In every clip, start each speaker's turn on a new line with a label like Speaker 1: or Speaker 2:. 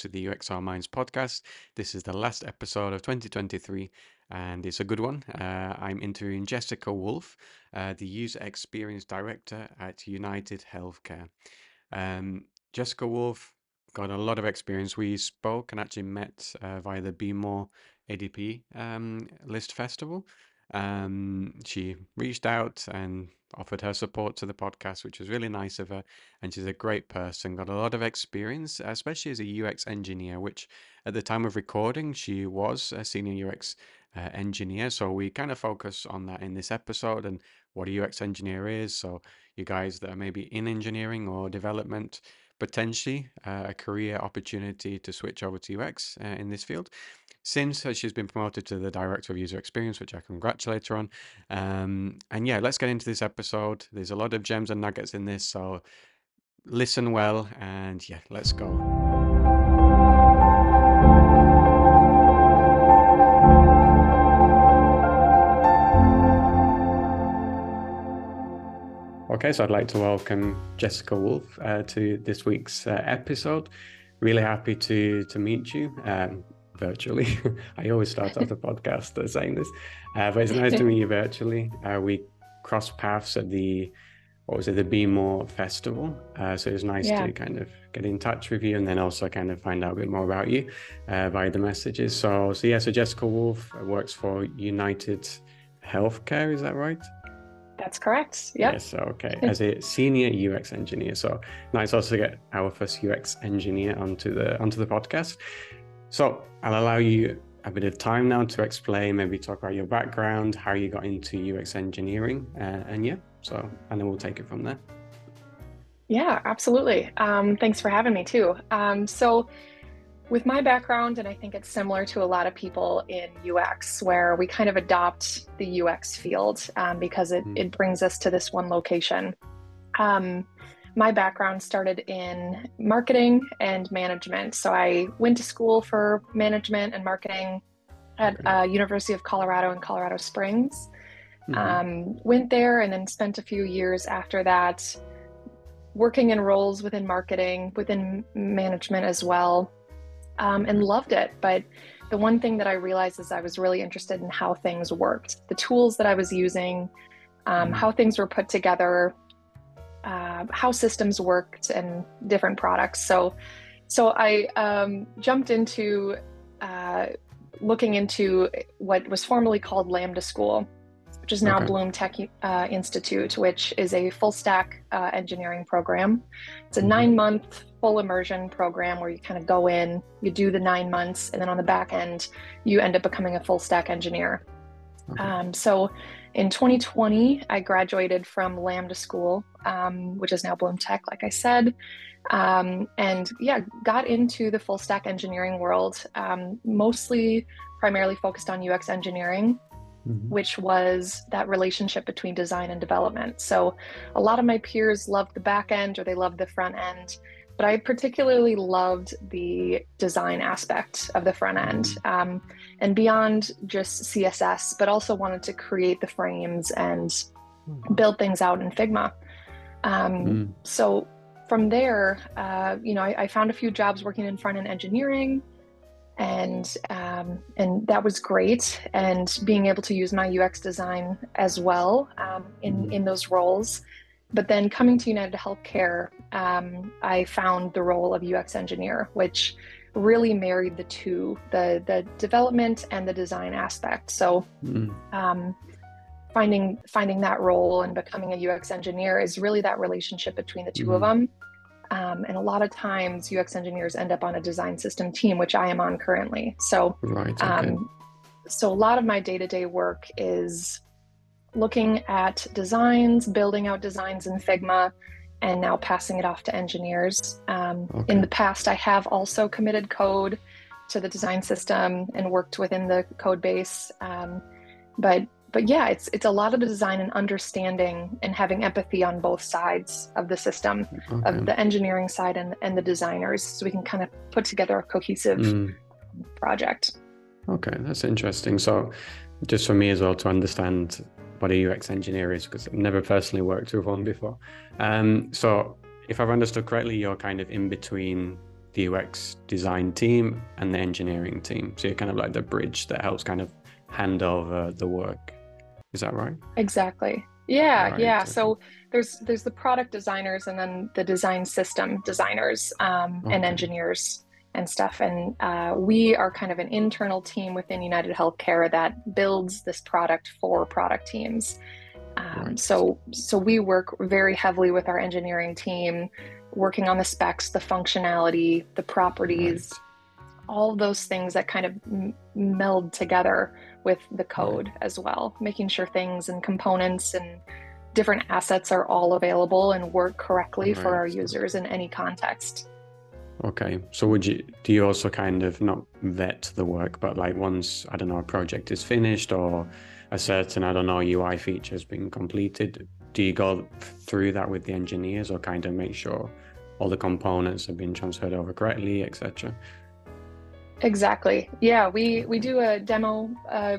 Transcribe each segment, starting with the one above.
Speaker 1: to the UXR Minds podcast. This is the last episode of 2023, and it's a good one. Uh, I'm interviewing Jessica Wolff, uh, the User Experience Director at United Healthcare. Um, Jessica Wolff got a lot of experience. We spoke and actually met uh, via the Be More ADP um, List Festival. Um, she reached out and offered her support to the podcast, which was really nice of her. And she's a great person, got a lot of experience, especially as a UX engineer, which at the time of recording, she was a senior UX uh, engineer. So we kind of focus on that in this episode and what a UX engineer is. So you guys that are maybe in engineering or development, potentially uh, a career opportunity to switch over to UX uh, in this field since she's been promoted to the director of user experience, which I congratulate her on. Um, and yeah, let's get into this episode. There's a lot of gems and nuggets in this, so listen well and yeah, let's go. Okay, so I'd like to welcome Jessica Wolff uh, to this week's uh, episode. Really happy to to meet you. Um, virtually. I always start off the podcast saying this, uh, but it's nice to meet you virtually. Uh, we crossed paths at the what was it, the Be More Festival. Uh, so it was nice yeah. to kind of get in touch with you and then also kind of find out a bit more about you uh, via the messages. So, so yeah, so Jessica Wolff works for United Healthcare, is that right?
Speaker 2: That's correct. Yep.
Speaker 1: Yes. Okay. As a senior UX engineer, so nice also to get our first UX engineer onto the onto the podcast. So I'll allow you a bit of time now to explain, maybe talk about your background, how you got into UX engineering, uh, and yeah, so and then we'll take it from there.
Speaker 2: Yeah, absolutely. Um, thanks for having me too. Um, so, with my background, and I think it's similar to a lot of people in UX, where we kind of adopt the UX field um, because it, mm. it brings us to this one location. Um, my background started in marketing and management. So I went to school for management and marketing at uh, University of Colorado in Colorado Springs. Mm-hmm. Um, went there and then spent a few years after that working in roles within marketing, within management as well, um, and loved it. But the one thing that I realized is I was really interested in how things worked, the tools that I was using, um, mm-hmm. how things were put together, uh, how systems worked and different products. So, so I um, jumped into uh, looking into what was formerly called Lambda School, which is now okay. Bloom Tech uh, Institute, which is a full stack uh, engineering program. It's a mm-hmm. nine month full immersion program where you kind of go in, you do the nine months, and then on the back end, you end up becoming a full stack engineer. Okay. Um, so in 2020, I graduated from Lambda School, um, which is now Bloom Tech, like I said. Um, and yeah, got into the full stack engineering world, um, mostly primarily focused on UX engineering, mm-hmm. which was that relationship between design and development. So a lot of my peers loved the back end or they loved the front end but I particularly loved the design aspect of the front end mm. um, and beyond just CSS, but also wanted to create the frames and mm. build things out in Figma. Um, mm. So from there, uh, you know, I, I, found a few jobs working in front end engineering, and um, and that was great. And being able to use my UX design as well um, in mm. in those roles but then coming to United Healthcare, um, I found the role of UX engineer, which really married the two the the development and the design aspect. So mm. um, finding finding that role and becoming a UX engineer is really that relationship between the 2 mm. of mm-hmm. them. Um, and a lot of times UX engineers end up on a design system team, which I am on currently. So, right, okay. um, so a lot of my day to day work is looking at designs, building out designs in Figma, and now passing it off to engineers. Um, okay. In the past, I have also committed code to the design system and worked within the code base. Um, but but yeah, it's it's a lot of the design and understanding and having empathy on both sides of the system, okay. of the engineering side and, and the designers, so we can kind of put together a cohesive mm. project.
Speaker 1: Okay, that's interesting. So just for me as well to understand what a UX engineer is because I've never personally worked with one before. Um, so if I've understood correctly, you're kind of in between the UX design team and the engineering team. So you're kind of like the bridge that helps kind of hand over the work. Is that right?
Speaker 2: Exactly. Yeah, right. yeah. So there's there's the product designers and then the design system designers um, okay. and engineers and stuff. And uh, we are kind of an internal team within United Healthcare that builds this product for product teams. Um, right. So so we work very heavily with our engineering team, working on the specs, the functionality, the properties. Right all those things that kind of m- meld together with the code as well, making sure things and components and different assets are all available and work correctly right. for our users in any context.
Speaker 1: Okay. So would you do you also kind of not vet the work, but like once I don't know a project is finished or a certain I don't know UI feature has been completed, do you go through that with the engineers or kind of make sure all the components have been transferred over correctly, etc.
Speaker 2: Exactly. Yeah, we we do a demo uh,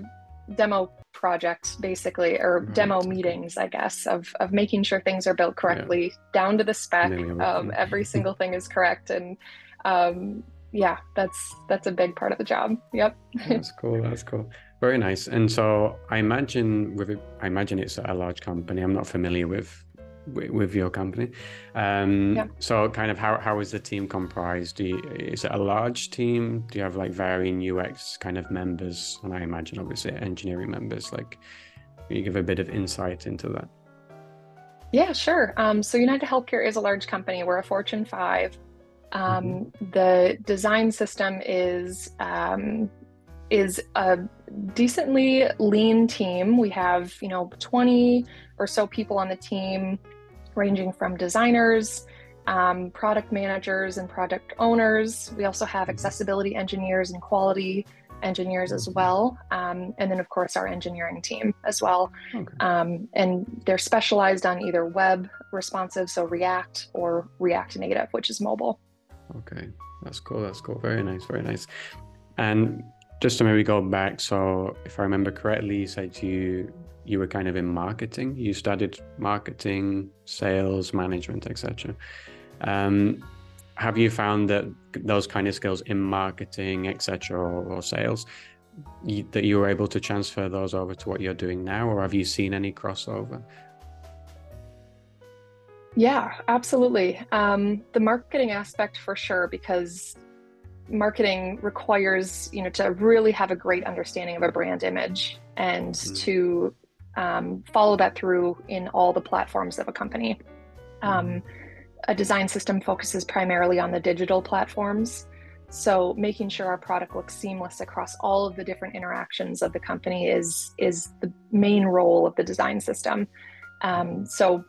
Speaker 2: demo project basically, or right. demo meetings, I guess, of of making sure things are built correctly yeah. down to the spec. Um, every single thing is correct, and um, yeah, that's that's a big part of the job. Yep.
Speaker 1: that's cool. That's cool. Very nice. And so I imagine with I imagine it's a large company. I'm not familiar with with your company. Um, yeah. So, kind of, how, how is the team comprised? You, is it a large team? Do you have like varying UX kind of members? And I imagine, obviously, engineering members. Like, can you give a bit of insight into that?
Speaker 2: Yeah, sure. Um, so, United Healthcare is a large company. We're a Fortune 5. Um, mm-hmm. The design system is um, is a decently lean team. We have, you know, 20 or so people on the team, ranging from designers, um, product managers, and product owners. We also have accessibility engineers and quality engineers as well. Um, and then, of course, our engineering team as well. Okay. Um, and they're specialized on either web responsive, so React, or React Native, which is mobile.
Speaker 1: Okay, that's cool. That's cool. Very nice. Very nice. And just to maybe go back, so if I remember correctly, you said you you were kind of in marketing. You studied marketing, sales, management, etc. Um, have you found that those kind of skills in marketing, etc., or, or, sales, you, that you were able to transfer those over to what you're doing now, or have you seen any crossover?
Speaker 2: Yeah, absolutely. Um, the marketing aspect for sure, because marketing requires you know to really have a great understanding of a brand image and mm. to um, follow that through in all the platforms of a company. Um, a design system focuses primarily on the digital platforms. So making sure our product looks seamless across all of the different interactions of the company is is the main role of the design system. Um, so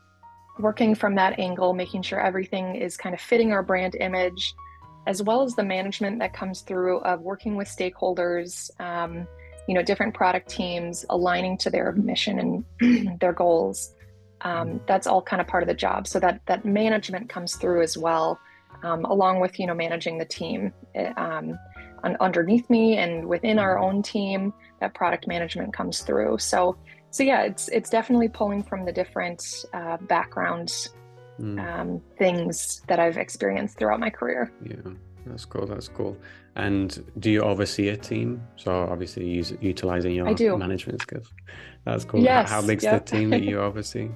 Speaker 2: working from that angle, making sure everything is kind of fitting our brand image, as well as the management that comes through of working with stakeholders, um, you know different product teams aligning to their mission and their goals. Um, that's all kind of part of the job. So that that management comes through as well um, along with you know managing the team eh, um, un- underneath me and within our own team that product management comes through. So so yeah it's it's definitely pulling from the different uh, background mm. things that i've experienced throughout my career
Speaker 1: yeah that's cool that's cool and do you oversee a team? So obviously use, utilizing your management skills. That's cool.
Speaker 2: Yes,
Speaker 1: How big's the team that you oversee?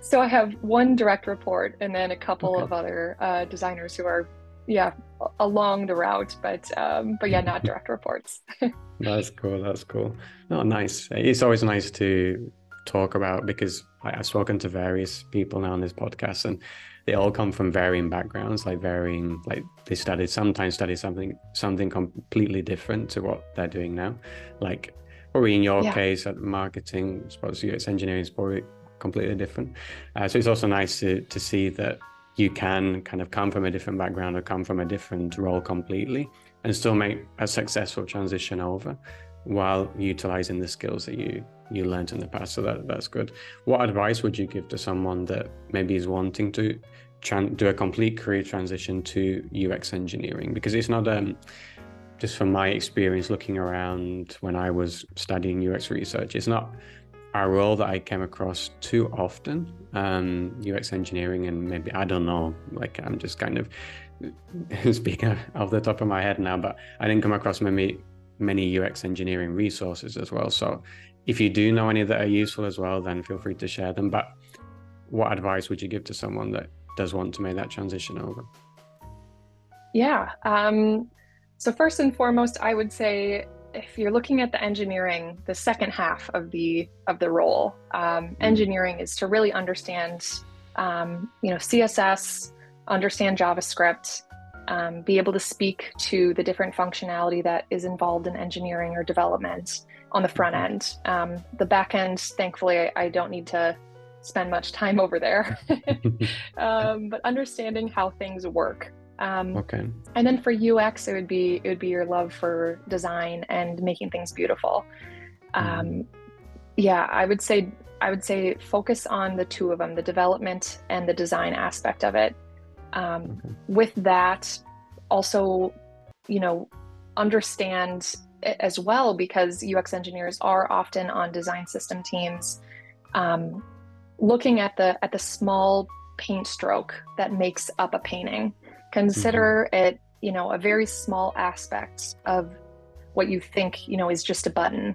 Speaker 2: so I have one direct report and then a couple okay. of other uh, designers who are, yeah, along the route, but um, but yeah, not direct reports.
Speaker 1: that's cool. That's cool. Oh, nice. It's always nice to talk about because I, I've spoken to various people now on this podcast and they all come from varying backgrounds, like varying, like they studied sometimes study something something completely different to what they're doing now. Like probably in your yeah. case at marketing, I suppose UX engineering is probably completely different. Uh, so it's also nice to to see that you can kind of come from a different background or come from a different role completely and still make a successful transition over while utilizing the skills that you you learned in the past. So that that's good. What advice would you give to someone that maybe is wanting to tran- do a complete career transition to UX engineering? Because it's not um, just from my experience looking around when I was studying UX research, it's not a role that I came across too often. Um, UX engineering, and maybe I don't know, like I'm just kind of speaking off the top of my head now, but I didn't come across many many UX engineering resources as well. So if you do know any that are useful as well, then feel free to share them. But what advice would you give to someone that does want to make that transition over?
Speaker 2: Yeah. Um, so first and foremost, I would say if you're looking at the engineering, the second half of the of the role, um, mm. engineering is to really understand, um, you know, CSS, understand JavaScript, um, be able to speak to the different functionality that is involved in engineering or development on the front end. Um, the back end, thankfully, I, I, don't need to spend much time over there, um, but understanding how things work.
Speaker 1: Um, okay.
Speaker 2: And then for UX, it would be it would be your love for design and making things beautiful. Mm. Yeah, I would say I would say focus on the two of them, the development and the design aspect of it. Um, okay. With that, also, you know, understand as well because UX engineers are often on design system teams, um, looking at the at the small paint stroke that makes up a painting. Consider mm-hmm. it, you know, a very small aspect of what you think, you know, is just a button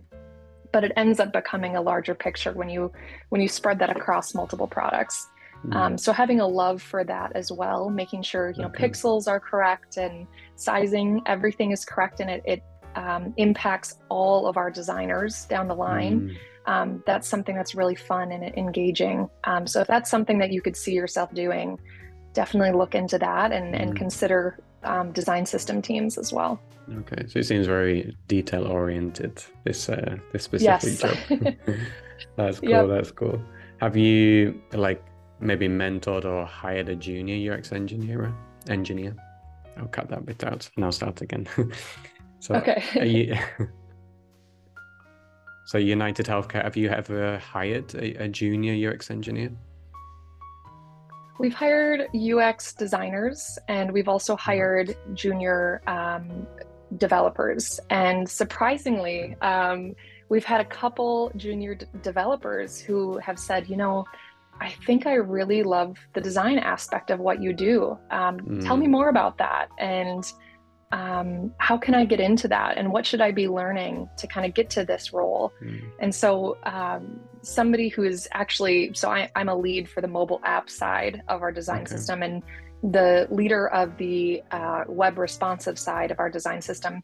Speaker 2: but it ends up becoming a larger picture when you when you spread that across multiple products Mm. Um, so having a love for that as well, making sure you know okay. pixels are correct and sizing, everything is correct, and it, it um, impacts all of our designers down the line. Mm. Um, that's something that's really fun and engaging. Um, so if that's something that you could see yourself doing, definitely look into that and, mm. and consider um, design system teams as well.
Speaker 1: Okay, so it seems very detail oriented. This uh, this specific yes. job. that's cool. Yep. That's cool. Have you like maybe mentored or hired a junior UX engineer engineer. I'll cut that bit out and I'll start again.
Speaker 2: so okay.
Speaker 1: you, so United Healthcare, have you ever hired a, a junior UX engineer?
Speaker 2: We've hired UX designers and we've also mm-hmm. hired junior um, developers. And surprisingly, um, we've had a couple junior d- developers who have said, you know, I think I really love the design aspect of what you do. Um, mm. Tell me mm. more about that. And um, how can I get into that? And what should I be learning to kind of get to this role? Mm. And so, um, somebody who is actually, so I, am a lead for the mobile app side of our design okay. system, and the leader of the uh, web responsive side of our design system.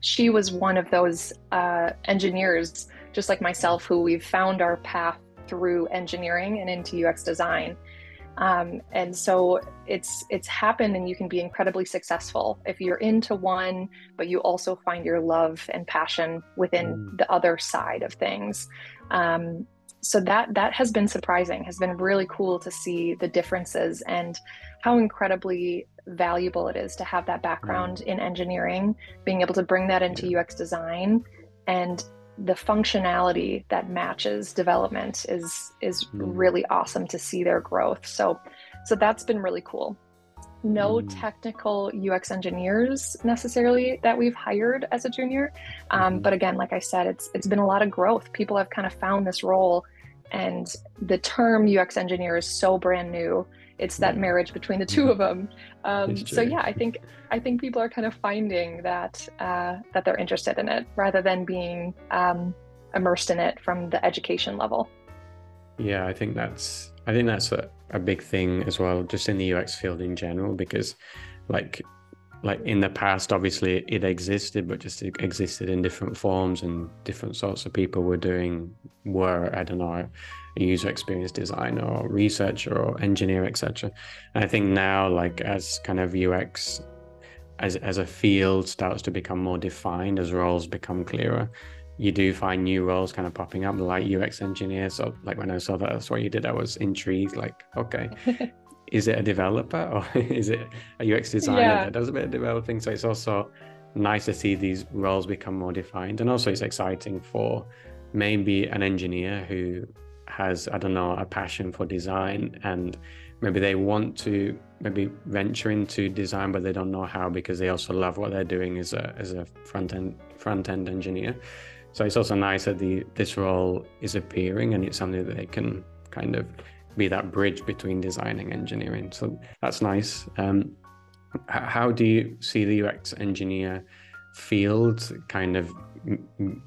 Speaker 2: She was one of those uh, engineers, just like myself, who we've found our path through engineering and into UX design. Um, and so it's it's happened and you can be incredibly successful if you're into one but you also find your love and passion within mm. the other side of things um, so that that has been surprising has been really cool to see the differences and how incredibly valuable it is to have that background mm. in engineering being able to bring that into yeah. ux design and the functionality that matches development is is mm. really awesome to see their growth. So so that's been really cool. No mm. technical UX engineers necessarily that we've hired as a junior, um, mm. but again, like I said, it's it's been a lot of growth. People have kind of found this role, and the term UX engineer is so brand new it's that marriage between the two of them. Um, so yeah, I think I think people are kind of finding that uh, that they're interested in it rather than being um, immersed in it from the education level.
Speaker 1: Yeah, I think that's I think that's a, a big thing as well, just in the UX field in general, because like like in the past obviously it existed but just it existed in different forms and different sorts of people were doing were i don't know a user experience designer or researcher or engineer, etc. And I think now, like as kind of UX as as a field starts to become more defined, as roles become clearer, you do find new roles kind of popping up, like UX engineer. So like when I saw that that's what you did, I was intrigued. Like, okay. is it a developer or is it a UX designer yeah. that does a bit of developing? So it's also nice to see these roles become more defined. And also it's exciting for maybe an engineer who has i don't know a passion for design and maybe they want to maybe venture into design but they don't know how because they also love what they're doing as a as a front end front end engineer. So it's also nice that the this role is appearing and it's something that they can kind of be that bridge between design and engineering. So that's nice. Um, how do you see the UX engineer field kind of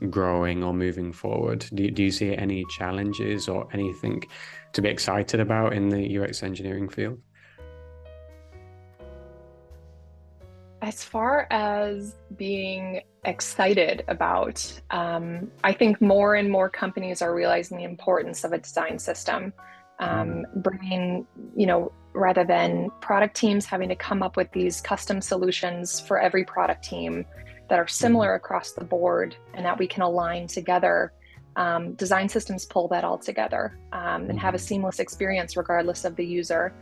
Speaker 1: growing or moving forward? Do, do you see any challenges or anything to be excited about in the UX engineering field?
Speaker 2: As far as being excited about, um, I think more and more companies are realizing the importance of a design system. Um, mm. bringing, you know, rather than product teams having to come up with these custom solutions for every product team that are similar across the board and that we can align together. Um, design systems pull that all together um, and have a mm-hmm. seamless experience regardless of the user.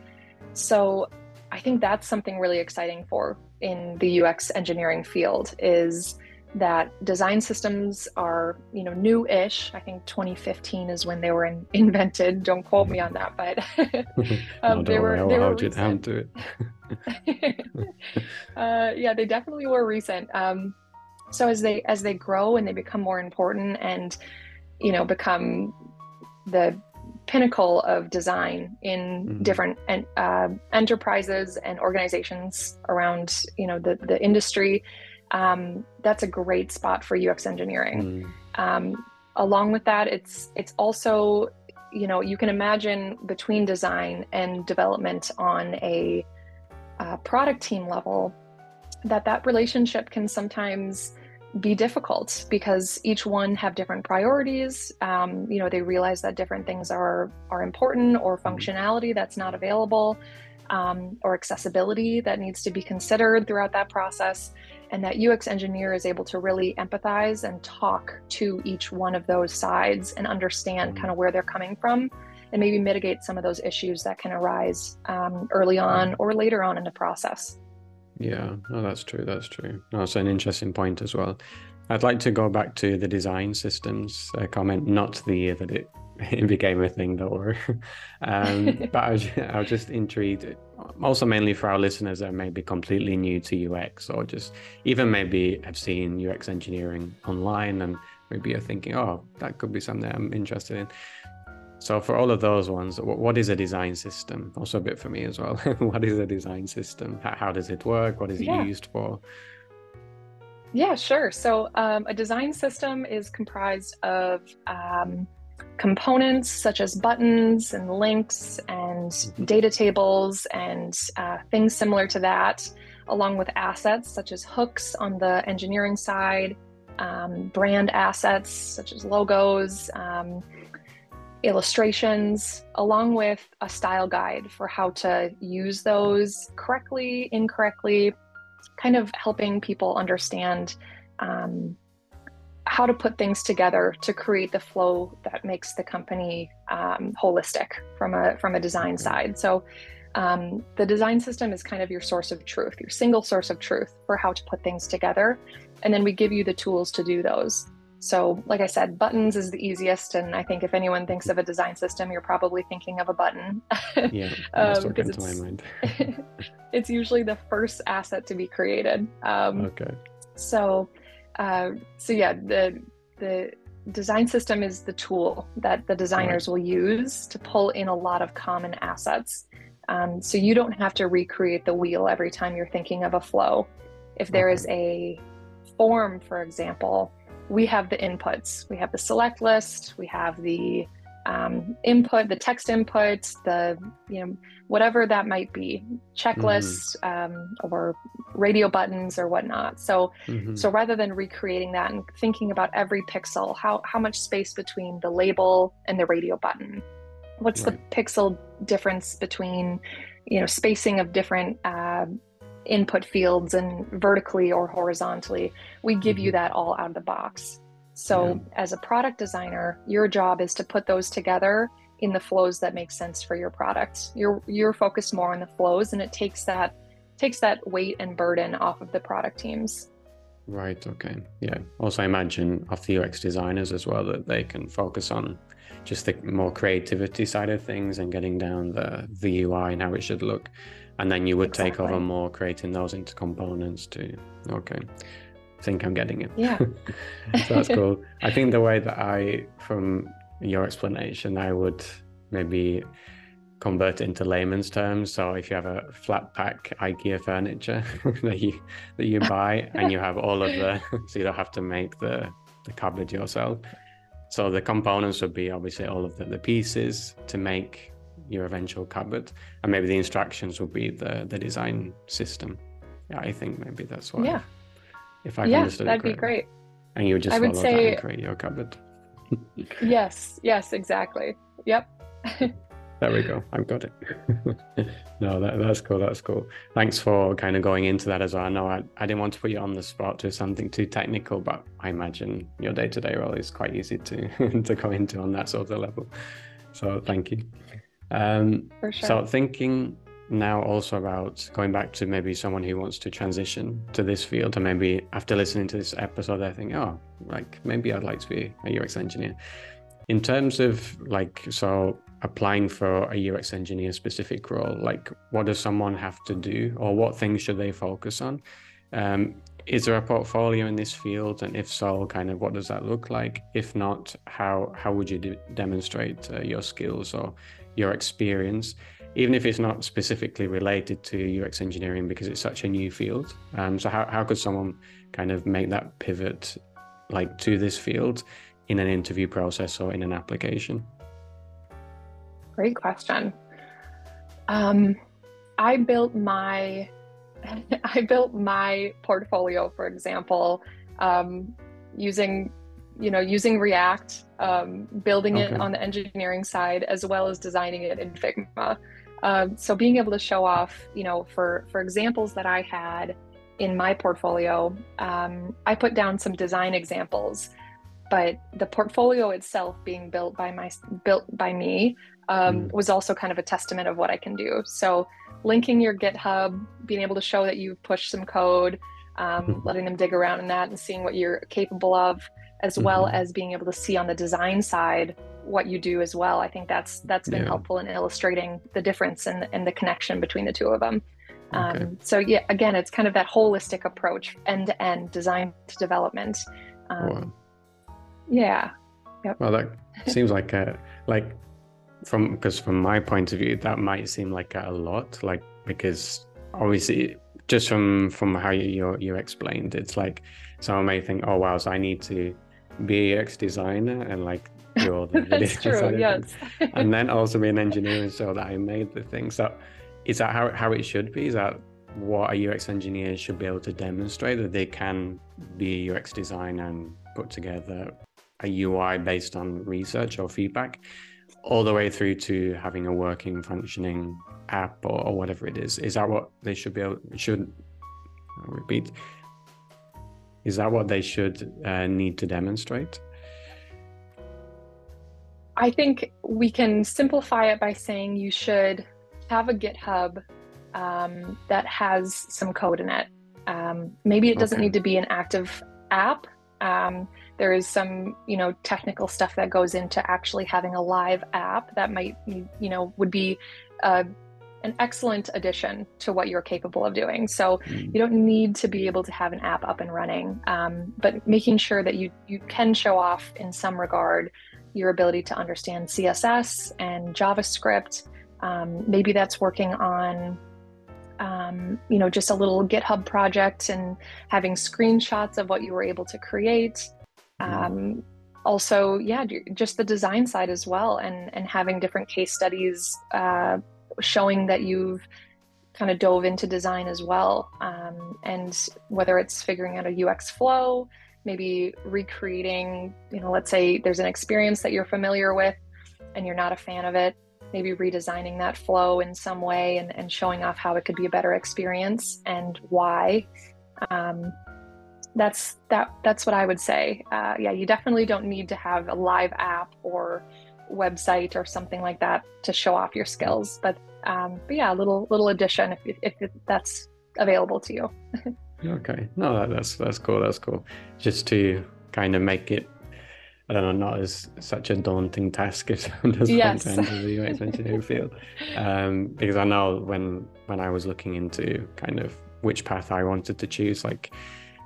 Speaker 2: So I think that's something really exciting for in the UX engineering field is that design systems are you know new-ish. I think 2015 is when they were in, invented. Don't quote me on that but
Speaker 1: um, no, they were they were recent. to
Speaker 2: it. Uh, yeah they definitely were recent. Um, so as they as they grow and they become more important and you know become the pinnacle of design in mm-hmm. different uh, enterprises and organizations around you know the the industry um, that's a great spot for UX engineering. Mm. Um, along with that, it's it's also you know you can imagine between design and development on a uh, product team level that that relationship can sometimes be difficult because each one have different priorities um, you know they realize that different things are are important or mm. functionality that's not available um, or accessibility that needs to be considered throughout that process and that UX engineer is able to really empathize and talk to each one of those sides and understand mm-hmm. kind of where they're coming from and maybe mitigate some of those issues that can arise um, early on or later on in the process.
Speaker 1: Yeah, no, that's true. That's true. That's an interesting point as well. I'd like to go back to the design systems uh, comment, not the year that it, it became a thing, though. um, but I was, I was just intrigued also mainly for our listeners that may be completely new to UX or just even maybe have seen UX engineering online and maybe are thinking, oh, that could be something I'm interested in. So for all of those ones, what is a design system? Also a bit for me as well. what is a design system? How does it work? What is it yeah. used for?
Speaker 2: Yeah, sure. So um, a design system is comprised of um, components such as buttons and links and mm-hmm. data tables and uh, things similar to that, along with assets such as hooks on the engineering side, um, brand assets such as logos, um, illustrations, along with a style guide for how to use those correctly, incorrectly, kind of helping people understand um, how to put things together to create the flow that makes the company um, holistic from a from a design side. So um, the design system is kind of your source of truth, your single source of truth for how to put things together, and then we give you the tools to do those. So, like I said, buttons is the easiest, and I think if anyone thinks of a design system, you're probably thinking of a button.
Speaker 1: yeah, um, it's, my mind.
Speaker 2: it's usually the first asset to be created. Um,
Speaker 1: okay.
Speaker 2: So uh, so yeah, the the design system is the tool that the designers will use to pull in a lot of common assets. Um, so you don't have to recreate the wheel every time you're thinking of a flow. If there is a form, for example, we have the inputs. We have the select list. We have the um, input, the text input, the you know whatever that might be, checklists mm-hmm. um, or radio buttons or whatnot. So mm-hmm. so rather than recreating that and thinking about every pixel, how how much space between the label and the radio button? What's right. the pixel difference between you know spacing of different uh, input fields and vertically or horizontally? We give mm-hmm. you that all out of the box. So, yeah. as a product designer, your job is to put those together in the flows that make sense for your product. You're you're focused more on the flows, and it takes that takes that weight and burden off of the product teams.
Speaker 1: Right. Okay. Yeah. Also, I imagine of the UX designers as well that they can focus on just the more creativity side of things and getting down the the UI and how it should look, and then you would exactly. take over more creating those into components too. Okay think I'm getting it.
Speaker 2: Yeah.
Speaker 1: so that's cool. I think the way that I, from your explanation, I would maybe convert it into layman's terms. So if you have a flat pack IKEA furniture that you that you buy and you have all of the so you don't have to make the the cupboard yourself. So the components would be obviously all of the, the pieces to make your eventual cupboard, and maybe the instructions would be the the design system. Yeah, I think maybe that's what.
Speaker 2: Yeah.
Speaker 1: If I
Speaker 2: yeah,
Speaker 1: understood
Speaker 2: that'd be great.
Speaker 1: And you would just
Speaker 2: I would say-
Speaker 1: create your cupboard.
Speaker 2: Yes, yes, exactly. Yep.
Speaker 1: There we go. I've got it. no, that, that's cool. That's cool. Thanks for kind of going into that as well. I know I, I didn't want to put you on the spot to something too technical, but I imagine your day to day role is quite easy to to go into on that sort of level. So thank you. Um,
Speaker 2: For sure.
Speaker 1: so thinking now also about going back to maybe someone who wants to transition to this field, and maybe after listening to this episode, they think, oh, like maybe I'd like to be a UX engineer. In terms of like, so applying for a UX engineer specific role, like what does someone have to do, or what things should they focus on? Um, is there a portfolio in this field, and if so, kind of what does that look like? If not, how how would you de- demonstrate uh, your skills or your experience, even if it's not specifically related to UX engineering because it's such a new field? Um, so how how could someone kind of make that pivot, like to this field, in an interview process or in an application?
Speaker 2: Great question. Um, I built my I built my portfolio, for example, um, using you know using React, um, building it on the engineering side as well as designing it in Figma. Um, so being able to show off, you know, for for examples that I had in my portfolio, um, I put down some design examples, but the portfolio itself being built by my built by me um,
Speaker 1: Mm.
Speaker 2: was also kind of a testament of what I can do. So, linking your GitHub, being able to show that you've pushed some code, um,
Speaker 1: Mhm.
Speaker 2: letting them dig around in that and seeing what you're capable of, as well
Speaker 1: Mhm.
Speaker 2: as being able to see on the design side what you do as well. I think that's that's been
Speaker 1: Yeah.
Speaker 2: helpful in illustrating the difference and, and the connection between the two of them.
Speaker 1: Okay.
Speaker 2: Um, so yeah, again, it's kind of that holistic approach, end to end, design to development. Um,
Speaker 1: Wow.
Speaker 2: Yeah,
Speaker 1: Well, that seems like a like from because from my point of view, that might seem like a lot. Like because obviously, just from from how you you, you explained, it's like someone may think, oh wow, so I need to be a UX designer and like do all the
Speaker 2: that's true. Yes.
Speaker 1: and then also be an engineer and show that I made the thing. So is that how how it should be? Is that what a UX engineer should be able to demonstrate that they can be a UX designer and put together a UI based on research or feedback, all the way through to having a working, functioning app or, or whatever it is. Is that what they should be able? Should I'll repeat? Is that what they should uh, need to demonstrate?
Speaker 2: I think we can simplify it by saying you should have a GitHub um, that has some code in it. Um, maybe it doesn't
Speaker 1: Okay.
Speaker 2: need to be an active app. Um, there is some, you know, technical stuff that goes into actually having a live app that might, you know, would be uh, an excellent addition to what you're capable of doing. So
Speaker 1: Mm,
Speaker 2: you don't need to be able to have an app up and running, um, but making sure that you you can show off in some regard your ability to understand CSS and JavaScript. Um, maybe that's working on um, you know just a little GitHub project and having screenshots of what you were able to create. Um, also, yeah, just the design side as well, and and having different case studies uh, showing that you've kind of dove into design as well. Um, and whether it's figuring out a UX flow, maybe recreating, you know, let's say there's an experience that you're familiar with and you're not a fan of it, maybe redesigning that flow in some way and, and showing off how it could be a better experience and why. Um, that's that that's what I would say. Uh, yeah, you definitely don't need to have a live app or website or something like that to show off your skills. But um, but yeah, a little little addition if if, if that's available to you.
Speaker 1: Okay, no, that, that's that's cool. That's cool. Just to kind of make it, I don't know, not as such a daunting task if someone doesn't
Speaker 2: Yes.
Speaker 1: want to enter the UX engineering field. Um, because I know when when I was looking into kind of which path I wanted to choose, like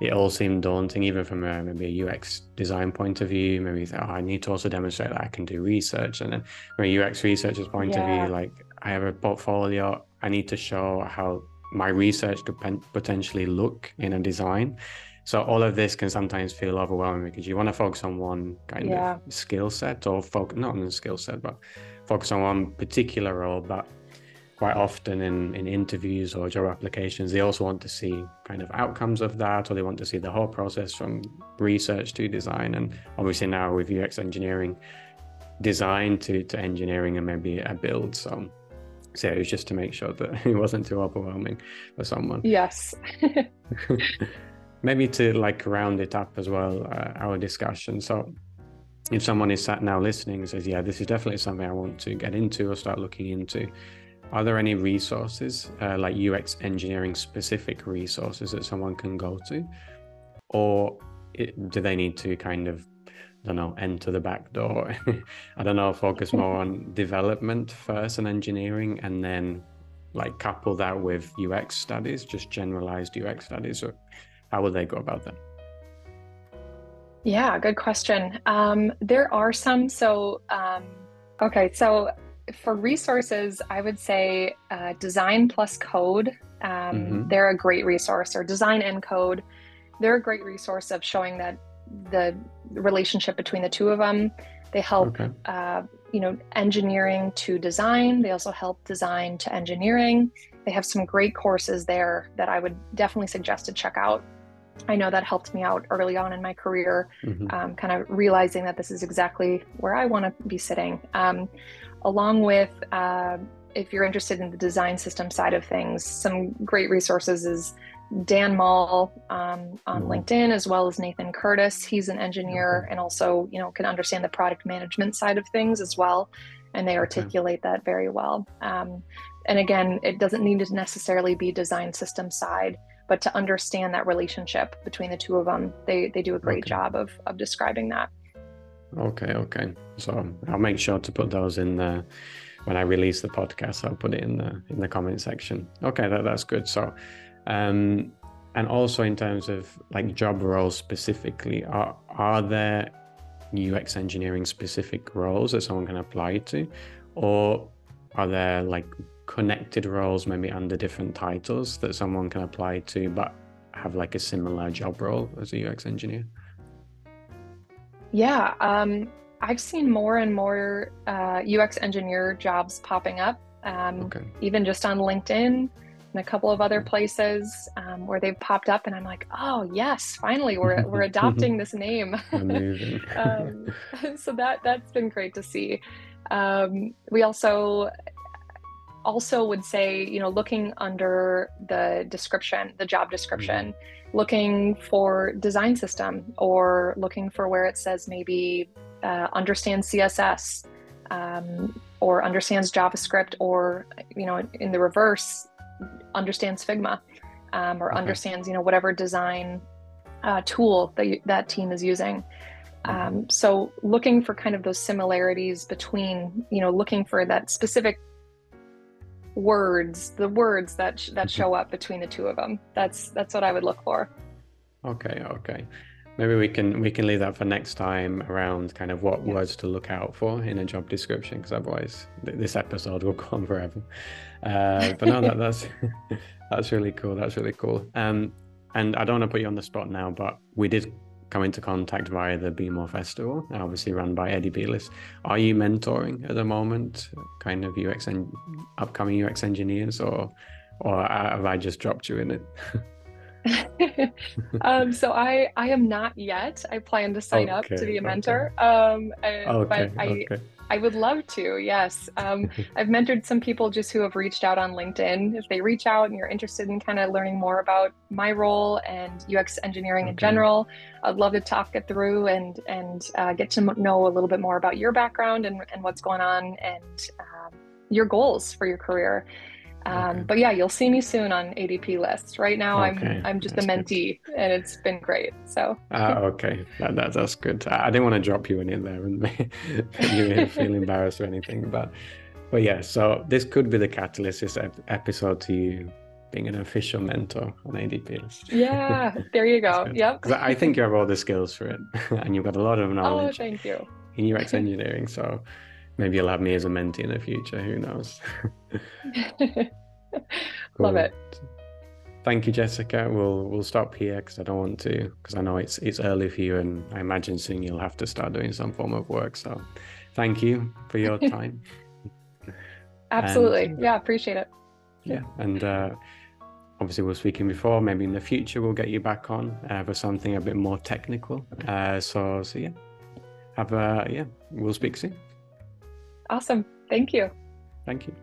Speaker 1: it all seemed daunting, even from a, maybe a UX design point of view. Maybe you think, oh, I need to also demonstrate that I can do research. And then from a UX researcher's point yeah. of view, like I have a portfolio, I need to show how my research could potentially look in a design. So all of this can sometimes feel overwhelming because you want to focus on one kind yeah. of skill set or focus not on a skill set, but focus on one particular role. But quite often in, in interviews or job applications, they also want to see kind of outcomes of that, or they want to see the whole process from research to design. And obviously now with UX engineering, design to, to engineering and maybe a build. So, so it was just to make sure that it wasn't too overwhelming for someone.
Speaker 2: Yes.
Speaker 1: maybe to like round it up as well, uh, our discussion. So if someone is sat now listening and says, yeah, this is definitely something I want to get into or start looking into, are there any resources, uh, like UX engineering specific resources that someone can go to? Or it, do they need to kind of, I don't know, enter the back door? I don't know, focus more on development first and engineering and then like couple that with UX studies, just generalized UX studies? Or how will they go about that?
Speaker 2: Yeah, good question. Um, there are some. So, um, okay, so for resources, I would say uh, Design Plus Code. Um, mm-hmm. They're a great resource, or Design and Code. They're a great resource of showing that the relationship between the two of them. They help, okay. uh, you know, engineering to design. They also help design to engineering. They have some great courses there that I would definitely suggest to check out. I know that helped me out early on in my career, mm-hmm. um, kind of realizing that this is exactly where I want to be sitting. Um, along with uh, if you're interested in the design system side of things, some great resources is Dan Mall um, on mm-hmm. LinkedIn, as well as Nathan Curtis. He's an engineer and also, you know, can understand the product management side of things as well, and they articulate that very well. Um, and again, it doesn't need to necessarily be design system side, but to understand that relationship between the two of them, they they do a great okay. job of of describing that.
Speaker 1: Okay, okay. So I'll make sure to put those in there when I release the podcast. I'll put it in the in the comment section. Okay, that, that's good. So, um, and also in terms of like job roles specifically, are are there UX engineering specific roles that someone can apply to, or are there like connected roles maybe under different titles that someone can apply to, but have like a similar job role as a UX engineer?
Speaker 2: Yeah, um, I've seen more and more uh, UX engineer jobs popping up, um, okay. even just on LinkedIn and a couple of other places um, where they've popped up, and I'm like, oh yes, finally we're we're adopting this name. um, so that that's been great to see. Um, we also also would say, you know, looking under the description, the job description. Mm-hmm looking for design system or looking for where it says maybe uh, understands css um, or understands javascript or you know in the reverse understands figma um, or okay. understands you know whatever design uh, tool that you, that team is using mm-hmm. um, so looking for kind of those similarities between you know looking for that specific words, the words that sh- that mm-hmm. show up between the two of them. That's that's what I would look for.
Speaker 1: Okay, okay. Maybe we can we can leave that for next time around kind of what words to look out for in a job description because otherwise th- this episode will go on forever. Uh, but no, that, that's that's really cool. That's really cool. Um, and I don't want to put you on the spot now, but we did come into contact via the Be More Festival, obviously run by Eddie Bealis. Are you mentoring at the moment, kind of UX and upcoming UX engineers, or or have I just dropped you in
Speaker 2: it? um, so I I am not yet. I plan to sign okay, up to be a mentor. Okay. Um, okay, but I okay. I would love to, yes. Um, I've mentored some people just who have reached out on LinkedIn. If they reach out and you're interested in kind of learning more about my role and UX engineering okay. in general, I'd love to talk it through and and uh, get to know a little bit more about your background and, and what's going on and um, your goals for your career. Um, okay. But yeah, you'll see me soon on ADP lists. Right now, okay. I'm I'm just that's a mentee, good. and it's been great. So.
Speaker 1: Ah, okay, that, that, that's good. I, I didn't want to drop you in there and make you feel embarrassed or anything, but but yeah. So this could be the catalyst this episode to you being an official mentor on ADP list.
Speaker 2: Yeah, there you go. Yep.
Speaker 1: I think you have all the skills for it, and you've got a lot of knowledge.
Speaker 2: Oh,
Speaker 1: knowledge
Speaker 2: thank you.
Speaker 1: in UX engineering. So maybe you'll have me as a mentee in the future. Who knows?
Speaker 2: Love it.
Speaker 1: Thank you, Jessica. We'll we'll stop here because I don't want to because I know it's it's early for you, and I imagine soon you'll have to start doing some form of work. So, thank you for your time.
Speaker 2: Absolutely. Yeah, appreciate it.
Speaker 1: yeah, and uh, obviously we were speaking before. Maybe in the future we'll get you back on uh, for something a bit more technical. Uh, so so yeah, have a yeah. We'll speak soon.
Speaker 2: Awesome. Thank you.
Speaker 1: Thank you.